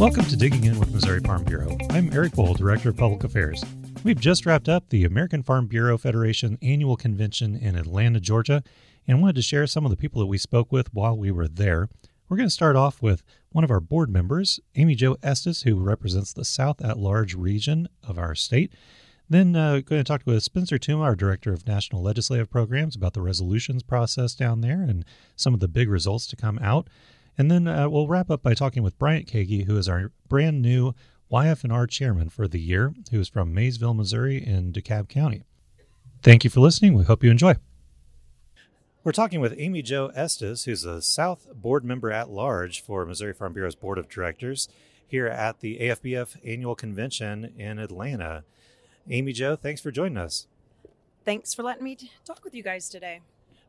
Welcome to Digging In with Missouri Farm Bureau. I'm Eric Bohl, Director of Public Affairs. We've just wrapped up the American Farm Bureau Federation annual convention in Atlanta, Georgia, and wanted to share some of the people that we spoke with while we were there. We're going to start off with one of our board members, Amy Jo Estes, who represents the South at Large region of our state. Then uh, going to talk with Spencer Tuma, our Director of National Legislative Programs, about the resolutions process down there and some of the big results to come out. And then uh, we'll wrap up by talking with Bryant Kagi, who is our brand new YF&R chairman for the year, who is from Maysville, Missouri in DeKalb County. Thank you for listening. We hope you enjoy. We're talking with Amy Jo Estes, who's a South board member at large for Missouri Farm Bureau's board of directors here at the AFBF annual convention in Atlanta. Amy Jo, thanks for joining us. Thanks for letting me talk with you guys today.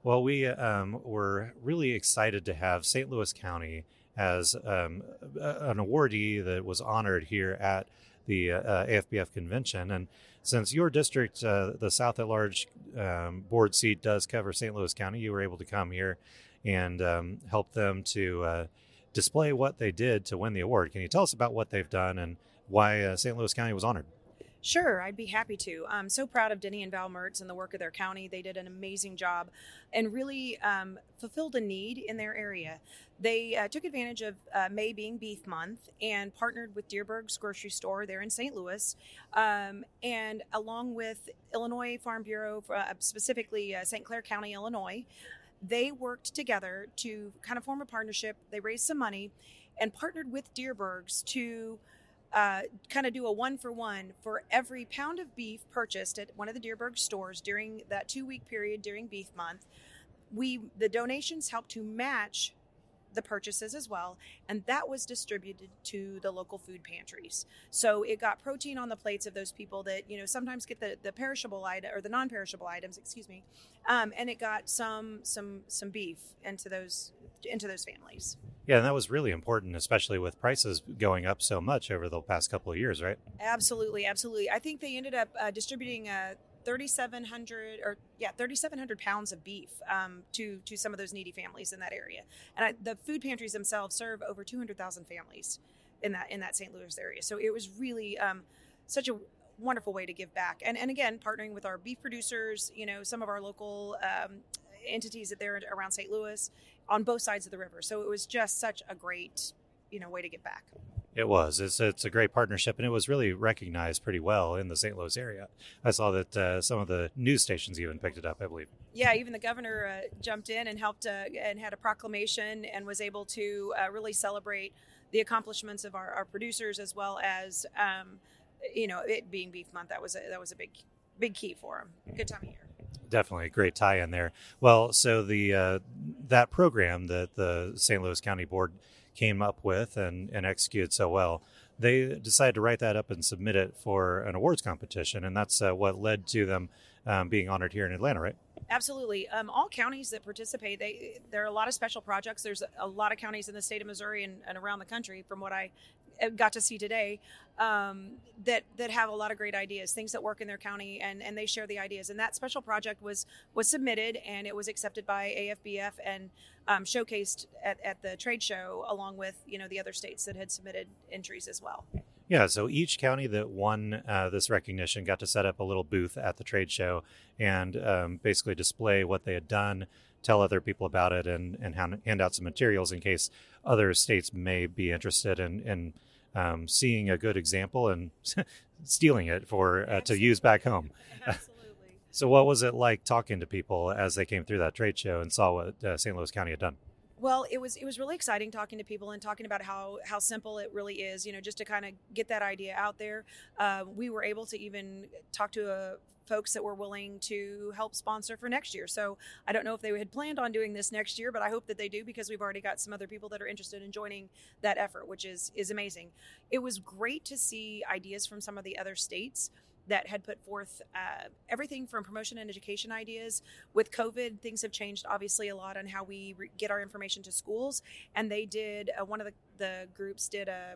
Well, we um, were really excited to have St. Louis County as um, an awardee that was honored here at the uh, AFBF convention. And since your district, uh, the South at Large um, board seat, does cover St. Louis County, you were able to come here and um, help them to uh, display what they did to win the award. Can you tell us about what they've done and why uh, St. Louis County was honored? Sure, I'd be happy to. I'm so proud of Denny and Val Mertz and the work of their county. They did an amazing job and really um, fulfilled a need in their area. They uh, took advantage of uh, May being Beef Month and partnered with Dierberg's grocery store there in St. Louis, um, and along with Illinois Farm Bureau, uh, specifically uh, St. Clair County, Illinois, they worked together to kind of form a partnership. They raised some money and partnered with Dierberg's to uh, kind of do a one for one for every pound of beef purchased at one of the Dierberg stores during that two week period during beef month. We the donations help to match the purchases as well, and that was distributed to the local food pantries. So it got protein on the plates of those people that you know sometimes get the the perishable item or the non-perishable items, excuse me, um, and it got some some some beef into those into those families. Yeah, and that was really important, especially with prices going up so much over the past couple of years, right? Absolutely, absolutely. I think they ended up uh, distributing uh, 3,700 or yeah, 3,700 pounds of beef um, to to some of those needy families in that area. And I, the food pantries themselves serve over 200,000 families in that in that St. Louis area. So it was really um, such a wonderful way to give back. And and again, partnering with our beef producers, you know, some of our local um, entities that they're around St. Louis on both sides of the river. So it was just such a great, you know, way to get back. It was. It's it's a great partnership, and it was really recognized pretty well in the St. Louis area. I saw that uh, some of the news stations even picked it up. I believe. Yeah, even the governor uh, jumped in and helped uh, and had a proclamation and was able to uh, really celebrate the accomplishments of our, our producers as well as um, you know it being Beef Month. That was a, that was a big big key for them. Good time of year definitely a great tie in there. Well, so the uh, that program that the St. Louis County Board came up with and, and executed so well, they decided to write that up and submit it for an awards competition, and that's uh, what led to them um, being honored here in Atlanta, right? Absolutely. Um, all counties that participate, they there are a lot of special projects. There's a lot of counties in the state of Missouri and, and around the country, from what I got to see today um, that that have a lot of great ideas, things that work in their county, and and they share the ideas. And that special project was was submitted and it was accepted by AFBF and um, showcased at, at the trade show along with you know the other states that had submitted entries as well. Yeah, so each county that won uh, this recognition got to set up a little booth at the trade show and um, basically display what they had done, tell other people about it, and and hand out some materials in case other states may be interested in in um, seeing a good example and stealing it for uh, to use back home. Absolutely. so, what was it like talking to people as they came through that trade show and saw what uh, St. Louis County had done? Well, it was it was really exciting talking to people and talking about how how simple it really is. You know, just to kind of get that idea out there. Uh, we were able to even talk to a folks that were willing to help sponsor for next year. So I don't know if they had planned on doing this next year, but I hope that they do because we've already got some other people that are interested in joining that effort, which is is amazing. It was great to see ideas from some of the other states that had put forth uh, everything from promotion and education ideas. With COVID, things have changed obviously a lot on how we re- get our information to schools. And they did, uh, one of the, the groups did a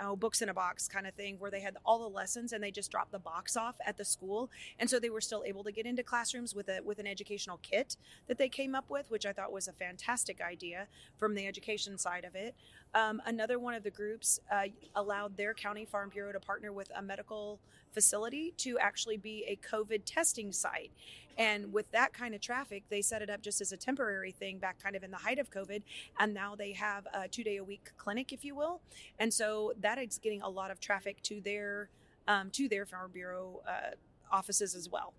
oh, books in a box kind of thing where they had all the lessons and they just dropped the box off at the school and so they were still able to get into classrooms with a with an educational kit that they came up with which i thought was a fantastic idea from the education side of it Um, another one of the groups uh, allowed their county farm bureau to partner with a medical facility to actually be a COVID testing site. And with that kind of traffic, they set it up just as a temporary thing back kind of in the height of COVID. And now they have a two day a week clinic, if you will. And so that is getting a lot of traffic to their um, to their farm bureau uh, offices as well.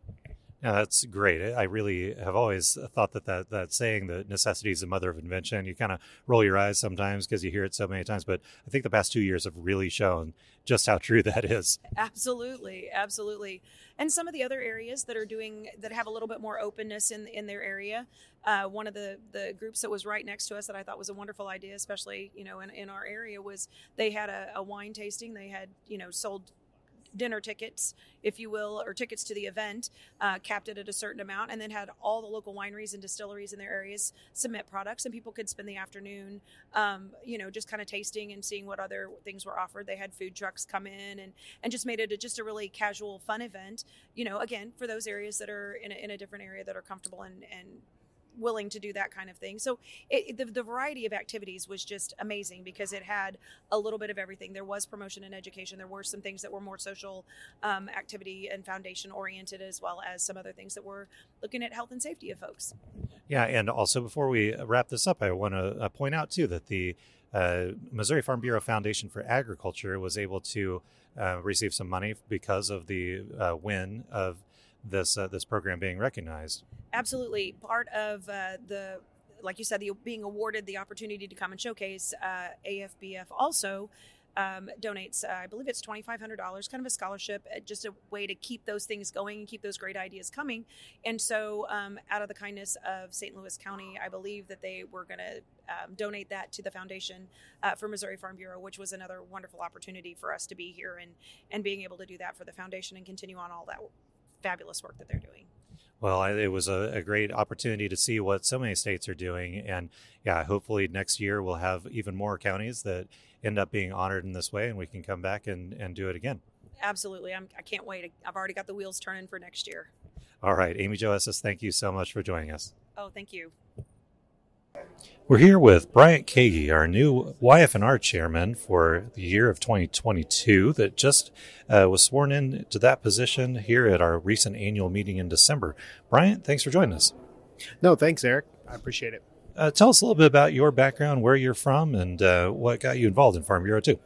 Yeah, that's great. I really have always thought that that, that saying that necessity is the mother of invention, you kind of roll your eyes sometimes because you hear it so many times. But I think the past two years have really shown just how true that is. Absolutely. Absolutely. And some of the other areas that are doing, that have a little bit more openness in, in their area. Uh, one of the, the groups that was right next to us that I thought was a wonderful idea, especially, you know, in, in our area was they had a, a wine tasting. They had, you know, sold dinner tickets, if you will, or tickets to the event, uh, capped it at a certain amount, and then had all the local wineries and distilleries in their areas submit products, and people could spend the afternoon, um, you know, just kind of tasting and seeing what other things were offered. They had food trucks come in and and just made it a, just a really casual, fun event. You know, again for those areas that are in a, in a different area that are comfortable and and willing to do that kind of thing. So it, the, the variety of activities was just amazing because it had a little bit of everything. There was promotion and education. There were some things that were more social um, activity and foundation oriented, as well as some other things that were looking at health and safety of folks. Yeah, and also before we wrap this up, I want to uh, point out too that the uh, Missouri Farm Bureau Foundation for Agriculture was able to uh, receive some money because of the uh, win of this uh, this program being recognized. Absolutely, part of uh, the like you said, the being awarded the opportunity to come and showcase uh, AFBF also. Um, donates, uh, I believe it's twenty five hundred dollars, kind of a scholarship, uh, just a way to keep those things going and keep those great ideas coming. And so, um, out of the kindness of St. Louis County, I believe that they were going to um, donate that to the foundation uh, for Missouri Farm Bureau, which was another wonderful opportunity for us to be here and and being able to do that for the foundation and continue on all that fabulous work that they're doing. Well, it was a, a, great opportunity to see what so many states are doing. And yeah, hopefully next year we'll have even more counties that end up being honored in this way and we can come back and, and do it again. Absolutely. I'm, I can not wait. I've already got the wheels turning for next year. All right. Amy Jo Estes, thank you so much for joining us. Oh, thank you. We're here with Bryant Kagi, our new YF&R chairman for the year of 2022 that just uh, was sworn in to that position here at our recent annual meeting in December. Bryant, thanks for joining us. No, thanks, Eric. I appreciate it. Uh, tell us a little bit about your background, where you're from, and uh, what got you involved in Farm Bureau 2.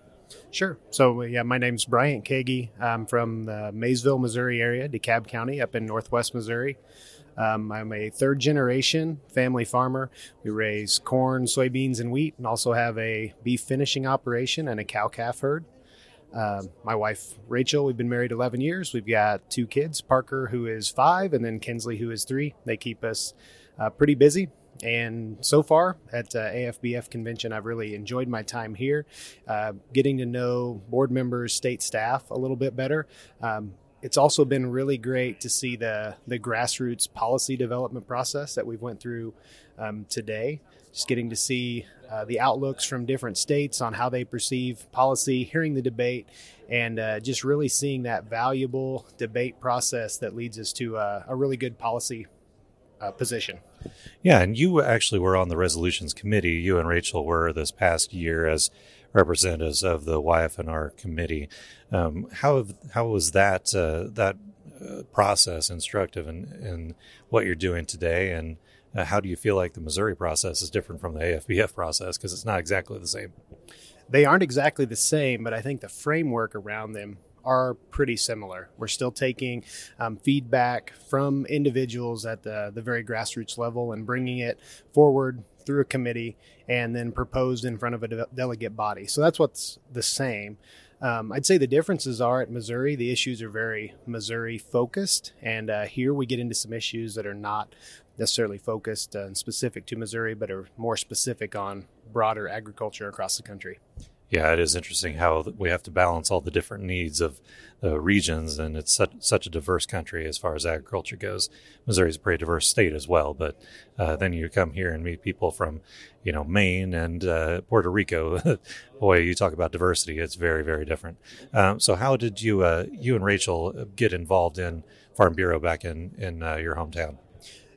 Sure. So, yeah, my name's Bryant Kagi. I'm from the Maysville, Missouri area, DeKalb County, up in northwest Missouri. Um, I'm a third generation family farmer. We raise corn, soybeans, and wheat, and also have a beef finishing operation and a cow calf herd. Uh, my wife Rachel, we've been married 11 years. We've got two kids, Parker, who is five, and then Kinsley, who is three. They keep us uh, pretty busy. And so far at uh, AFBF convention, I've really enjoyed my time here, uh, getting to know board members, state staff a little bit better. Um, it's also been really great to see the the grassroots policy development process that we've went through um, today. Just getting to see uh, the outlooks from different states on how they perceive policy, hearing the debate, and uh, just really seeing that valuable debate process that leads us to uh, a really good policy uh, position. Yeah, and you actually were on the resolutions committee. You and Rachel were this past year as representatives of the YF&R committee. Um, how how was that uh, that uh, process instructive in, in what you're doing today, and uh, how do you feel like the Missouri process is different from the AFBF process because it's not exactly the same? They aren't exactly the same, but I think the framework around them are pretty similar. We're still taking um, feedback from individuals at the, the very grassroots level and bringing it forward through a committee and then proposed in front of a de- delegate body. So that's what's the same. Um, I'd say the differences are at Missouri, the issues are very Missouri focused. And uh, here we get into some issues that are not necessarily focused and specific to Missouri, but are more specific on broader agriculture across the country yeah, it is interesting how we have to balance all the different needs of the regions, and it's such, such a diverse country as far as agriculture goes. Missouri is a pretty diverse state as well, but uh, then you come here and meet people from, you know, Maine and uh, Puerto Rico. Boy, you talk about diversity; it's very, very different. Um, so, how did you, uh, you and Rachel, get involved in Farm Bureau back in in uh, your hometown?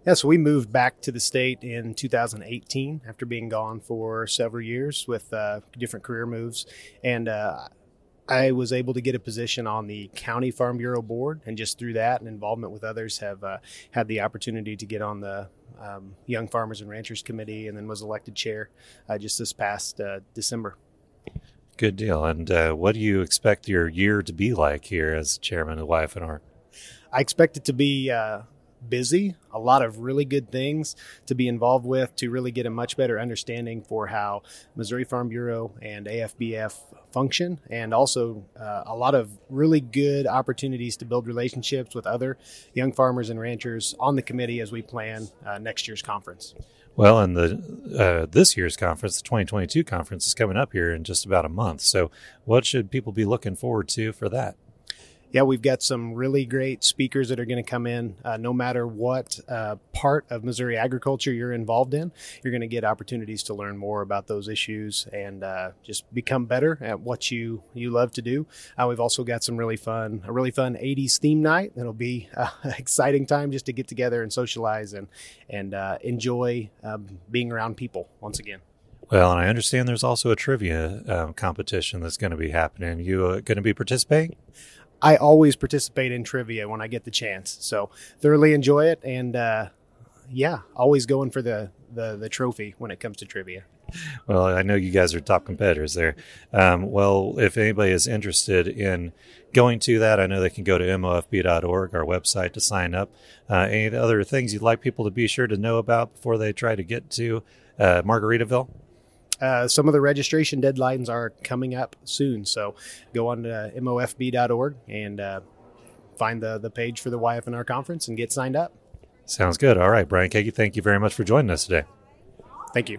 Yeah, so we moved back to the state in 2018 after being gone for several years with uh, different career moves. And uh, I was able to get a position on the County Farm Bureau board, and just through that and involvement with others, have uh, had the opportunity to get on the um, Young Farmers and Ranchers Committee, and then was elected chair uh, just this past uh, December. Good deal. And uh, what do you expect your year to be like here as chairman of YFNR? I expect it to be uh, busy, a lot of really good things to be involved with to really get a much better understanding for how Missouri Farm Bureau and AFBF function, and also uh, a lot of really good opportunities to build relationships with other young farmers and ranchers on the committee as we plan uh, next year's conference. Well, and the uh, this year's conference, the 2022 conference, is coming up here in just about a month. So, what should people be looking forward to for that? Yeah, we've got some really great speakers that are going to come in. Uh, no matter what uh, part of Missouri agriculture you're involved in, you're going to get opportunities to learn more about those issues and uh, just become better at what you you love to do. Uh, we've also got some really fun, a really fun '80s theme night. It'll be an exciting time just to get together and socialize and and uh, enjoy um, being around people once again. Well, and I understand there's also a trivia um, competition that's going to be happening. You uh, going to be participating? I always participate in trivia when I get the chance. So thoroughly enjoy it, and uh, yeah, always going for the, the the trophy when it comes to trivia. Well, I know you guys are top competitors there. Um, well, if anybody is interested in going to that, I know they can go to mofb.org, our website, to sign up. Uh, any other things you'd like people to be sure to know about before they try to get to uh, Margaritaville? Uh, some of the registration deadlines are coming up soon. So go on to mofb.org and uh, find the, the page for the YFNR conference and get signed up. Sounds good. All right, Bryant Kagi, thank you very much for joining us today. Thank you.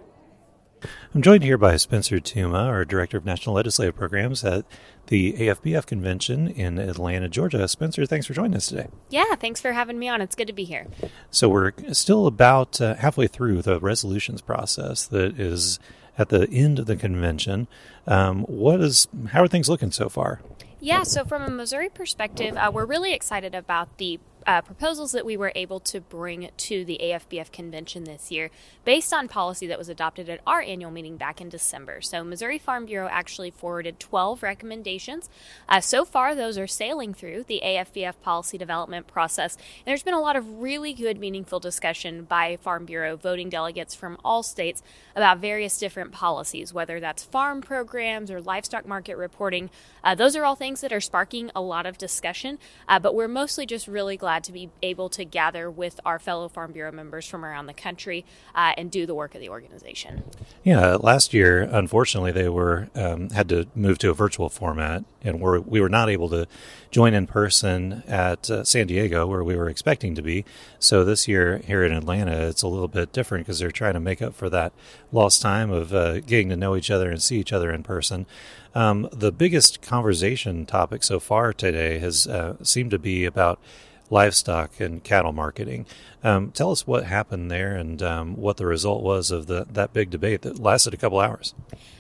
I'm joined here by Spencer Tuma, our Director of National Legislative Programs at the AFBF convention in Atlanta, Georgia. Spencer, thanks for joining us today. Yeah, thanks for having me on. It's good to be here. So, we're still about uh, halfway through the resolutions process that is at the end of the convention. Um, what is how are things looking so far? Yeah, so from a Missouri perspective, uh, we're really excited about the uh, proposals that we were able to bring to the AFBF convention this year based on policy that was adopted at our annual meeting back in December. So, Missouri Farm Bureau actually forwarded 12 recommendations. Uh, so far, those are sailing through the AFBF policy development process. And there's been a lot of really good, meaningful discussion by Farm Bureau voting delegates from all states about various different policies, whether that's farm programs or livestock market reporting. Uh, those are all things that are sparking a lot of discussion, uh, but we're mostly just really glad glad to be able to gather with our fellow Farm Bureau members from around the country uh, and do the work of the organization. Yeah, last year, unfortunately, they were um, had to move to a virtual format, and we were not able to join in person at uh, San Diego where we were expecting to be. So this year here in Atlanta, it's a little bit different because they're trying to make up for that lost time of uh, getting to know each other and see each other in person. Um, the biggest conversation topic so far today has uh, seemed to be about livestock and cattle marketing. Um, tell us what happened there and um, what the result was of the, that big debate that lasted a couple hours.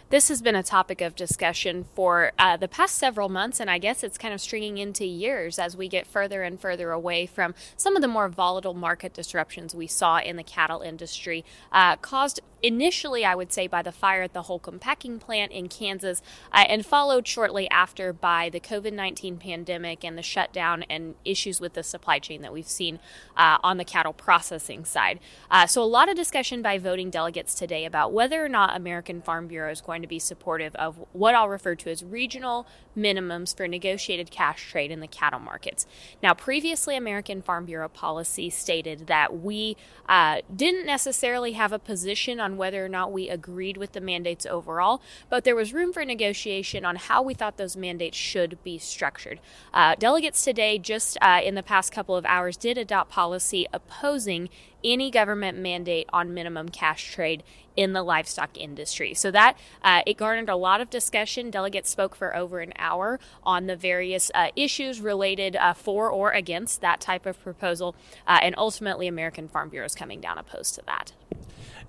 This has been a topic of discussion for uh, the past several months, and I guess it's kind of stringing into years as we get further and further away from some of the more volatile market disruptions we saw in the cattle industry, uh, caused initially, I would say, by the fire at the Holcomb packing plant in Kansas, uh, and followed shortly after by the COVID 19 pandemic and the shutdown and issues with the supply chain that we've seen uh, on the cattle processing side. Uh, so, a lot of discussion by voting delegates today about whether or not American Farm Bureau is going going to be supportive of what I'll refer to as regional minimums for negotiated cash trade in the cattle markets. Now, previously, American Farm Bureau policy stated that we uh, didn't necessarily have a position on whether or not we agreed with the mandates overall, but there was room for negotiation on how we thought those mandates should be structured. Uh, delegates today, just uh, in the past couple of hours, did adopt policy opposing any government mandate on minimum cash trade in the livestock industry. So that uh, it garnered a lot of discussion. Delegates spoke for over an hour on the various uh, issues related uh, for or against that type of proposal, uh, and ultimately, American Farm Bureau is coming down opposed to that.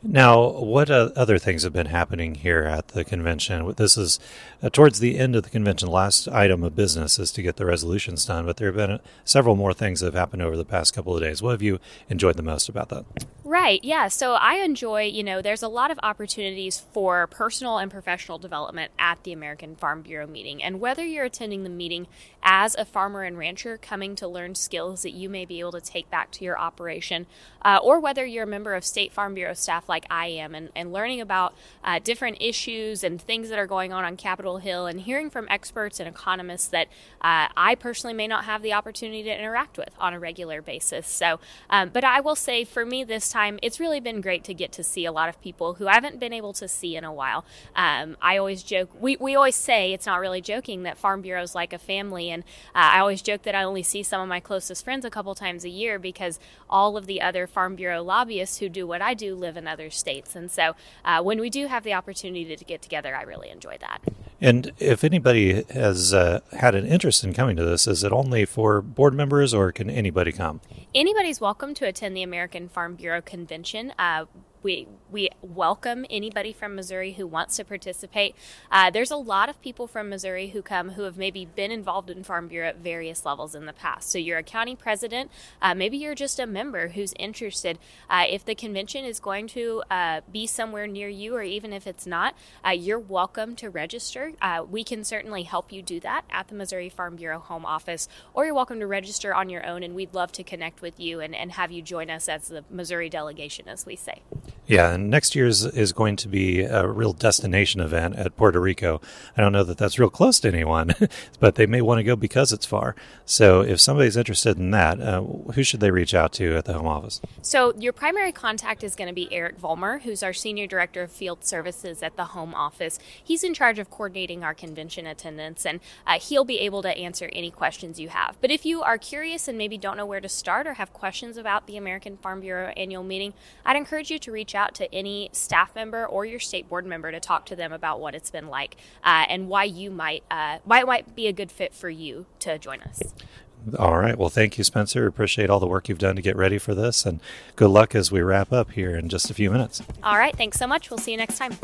Now, what uh, other things have been happening here at the convention? This is uh, towards the end of the convention. Last item of business is to get the resolutions done, but there have been uh, several more things that have happened over the past couple of days. What have you enjoyed the most about that? Right, yeah. So I enjoy, you know, there's a lot of opportunities for personal and professional development at the American Farm Bureau meeting. And whether you're attending the meeting as a farmer and rancher coming to learn skills that you may be able to take back to your operation, uh, or whether you're a member of State Farm Bureau staff like I am and, and learning about uh, different issues and things that are going on on Capitol Hill and hearing from experts and economists that uh, I personally may not have the opportunity to interact with on a regular basis. So, um, but I will say for me this time, it's really been great to get to see a lot of people who I haven't been able to see in a while. Um, I always joke, we, we always say, it's not really joking, that Farm Bureau is like a family. And uh, I always joke that I only see some of my closest friends a couple times a year because all of the other Farm Bureau lobbyists who do what I do live in other states. And so uh, when we do have the opportunity to get together, I really enjoy that. And if anybody has uh, had an interest in coming to this, is it only for board members or can anybody come? Anybody's welcome to attend the American Farm Bureau Convention. Uh, we we welcome anybody from Missouri who wants to participate. Uh, there's a lot of people from Missouri who come who have maybe been involved in Farm Bureau at various levels in the past. So you're a county president, uh, maybe you're just a member who's interested. Uh, if the convention is going to uh, be somewhere near you, or even if it's not, uh, you're welcome to register. Uh, we can certainly help you do that at the Missouri Farm Bureau home office, or you're welcome to register on your own, and we'd love to connect with you and, and have you join us as the Missouri delegation, as we say. Yeah, and next year's is going to be a real destination event at Puerto Rico. I don't know that that's real close to anyone, but they may want to go because it's far. So if somebody's interested in that, uh, who should they reach out to at the home office? So your primary contact is going to be Eric Vollmer, who's our senior director of field services at the home office. He's in charge of coordinating our convention attendance, and uh, he'll be able to answer any questions you have. But if you are curious and maybe don't know where to start or have questions about the American Farm Bureau annual meeting, I'd encourage you to reach out to any staff member or your state board member to talk to them about what it's been like uh, and why you might uh, why it might be a good fit for you to join us. All right. Well, thank you, Spencer. Appreciate all the work you've done to get ready for this, and good luck as we wrap up here in just a few minutes. All right. Thanks so much. We'll see you next time.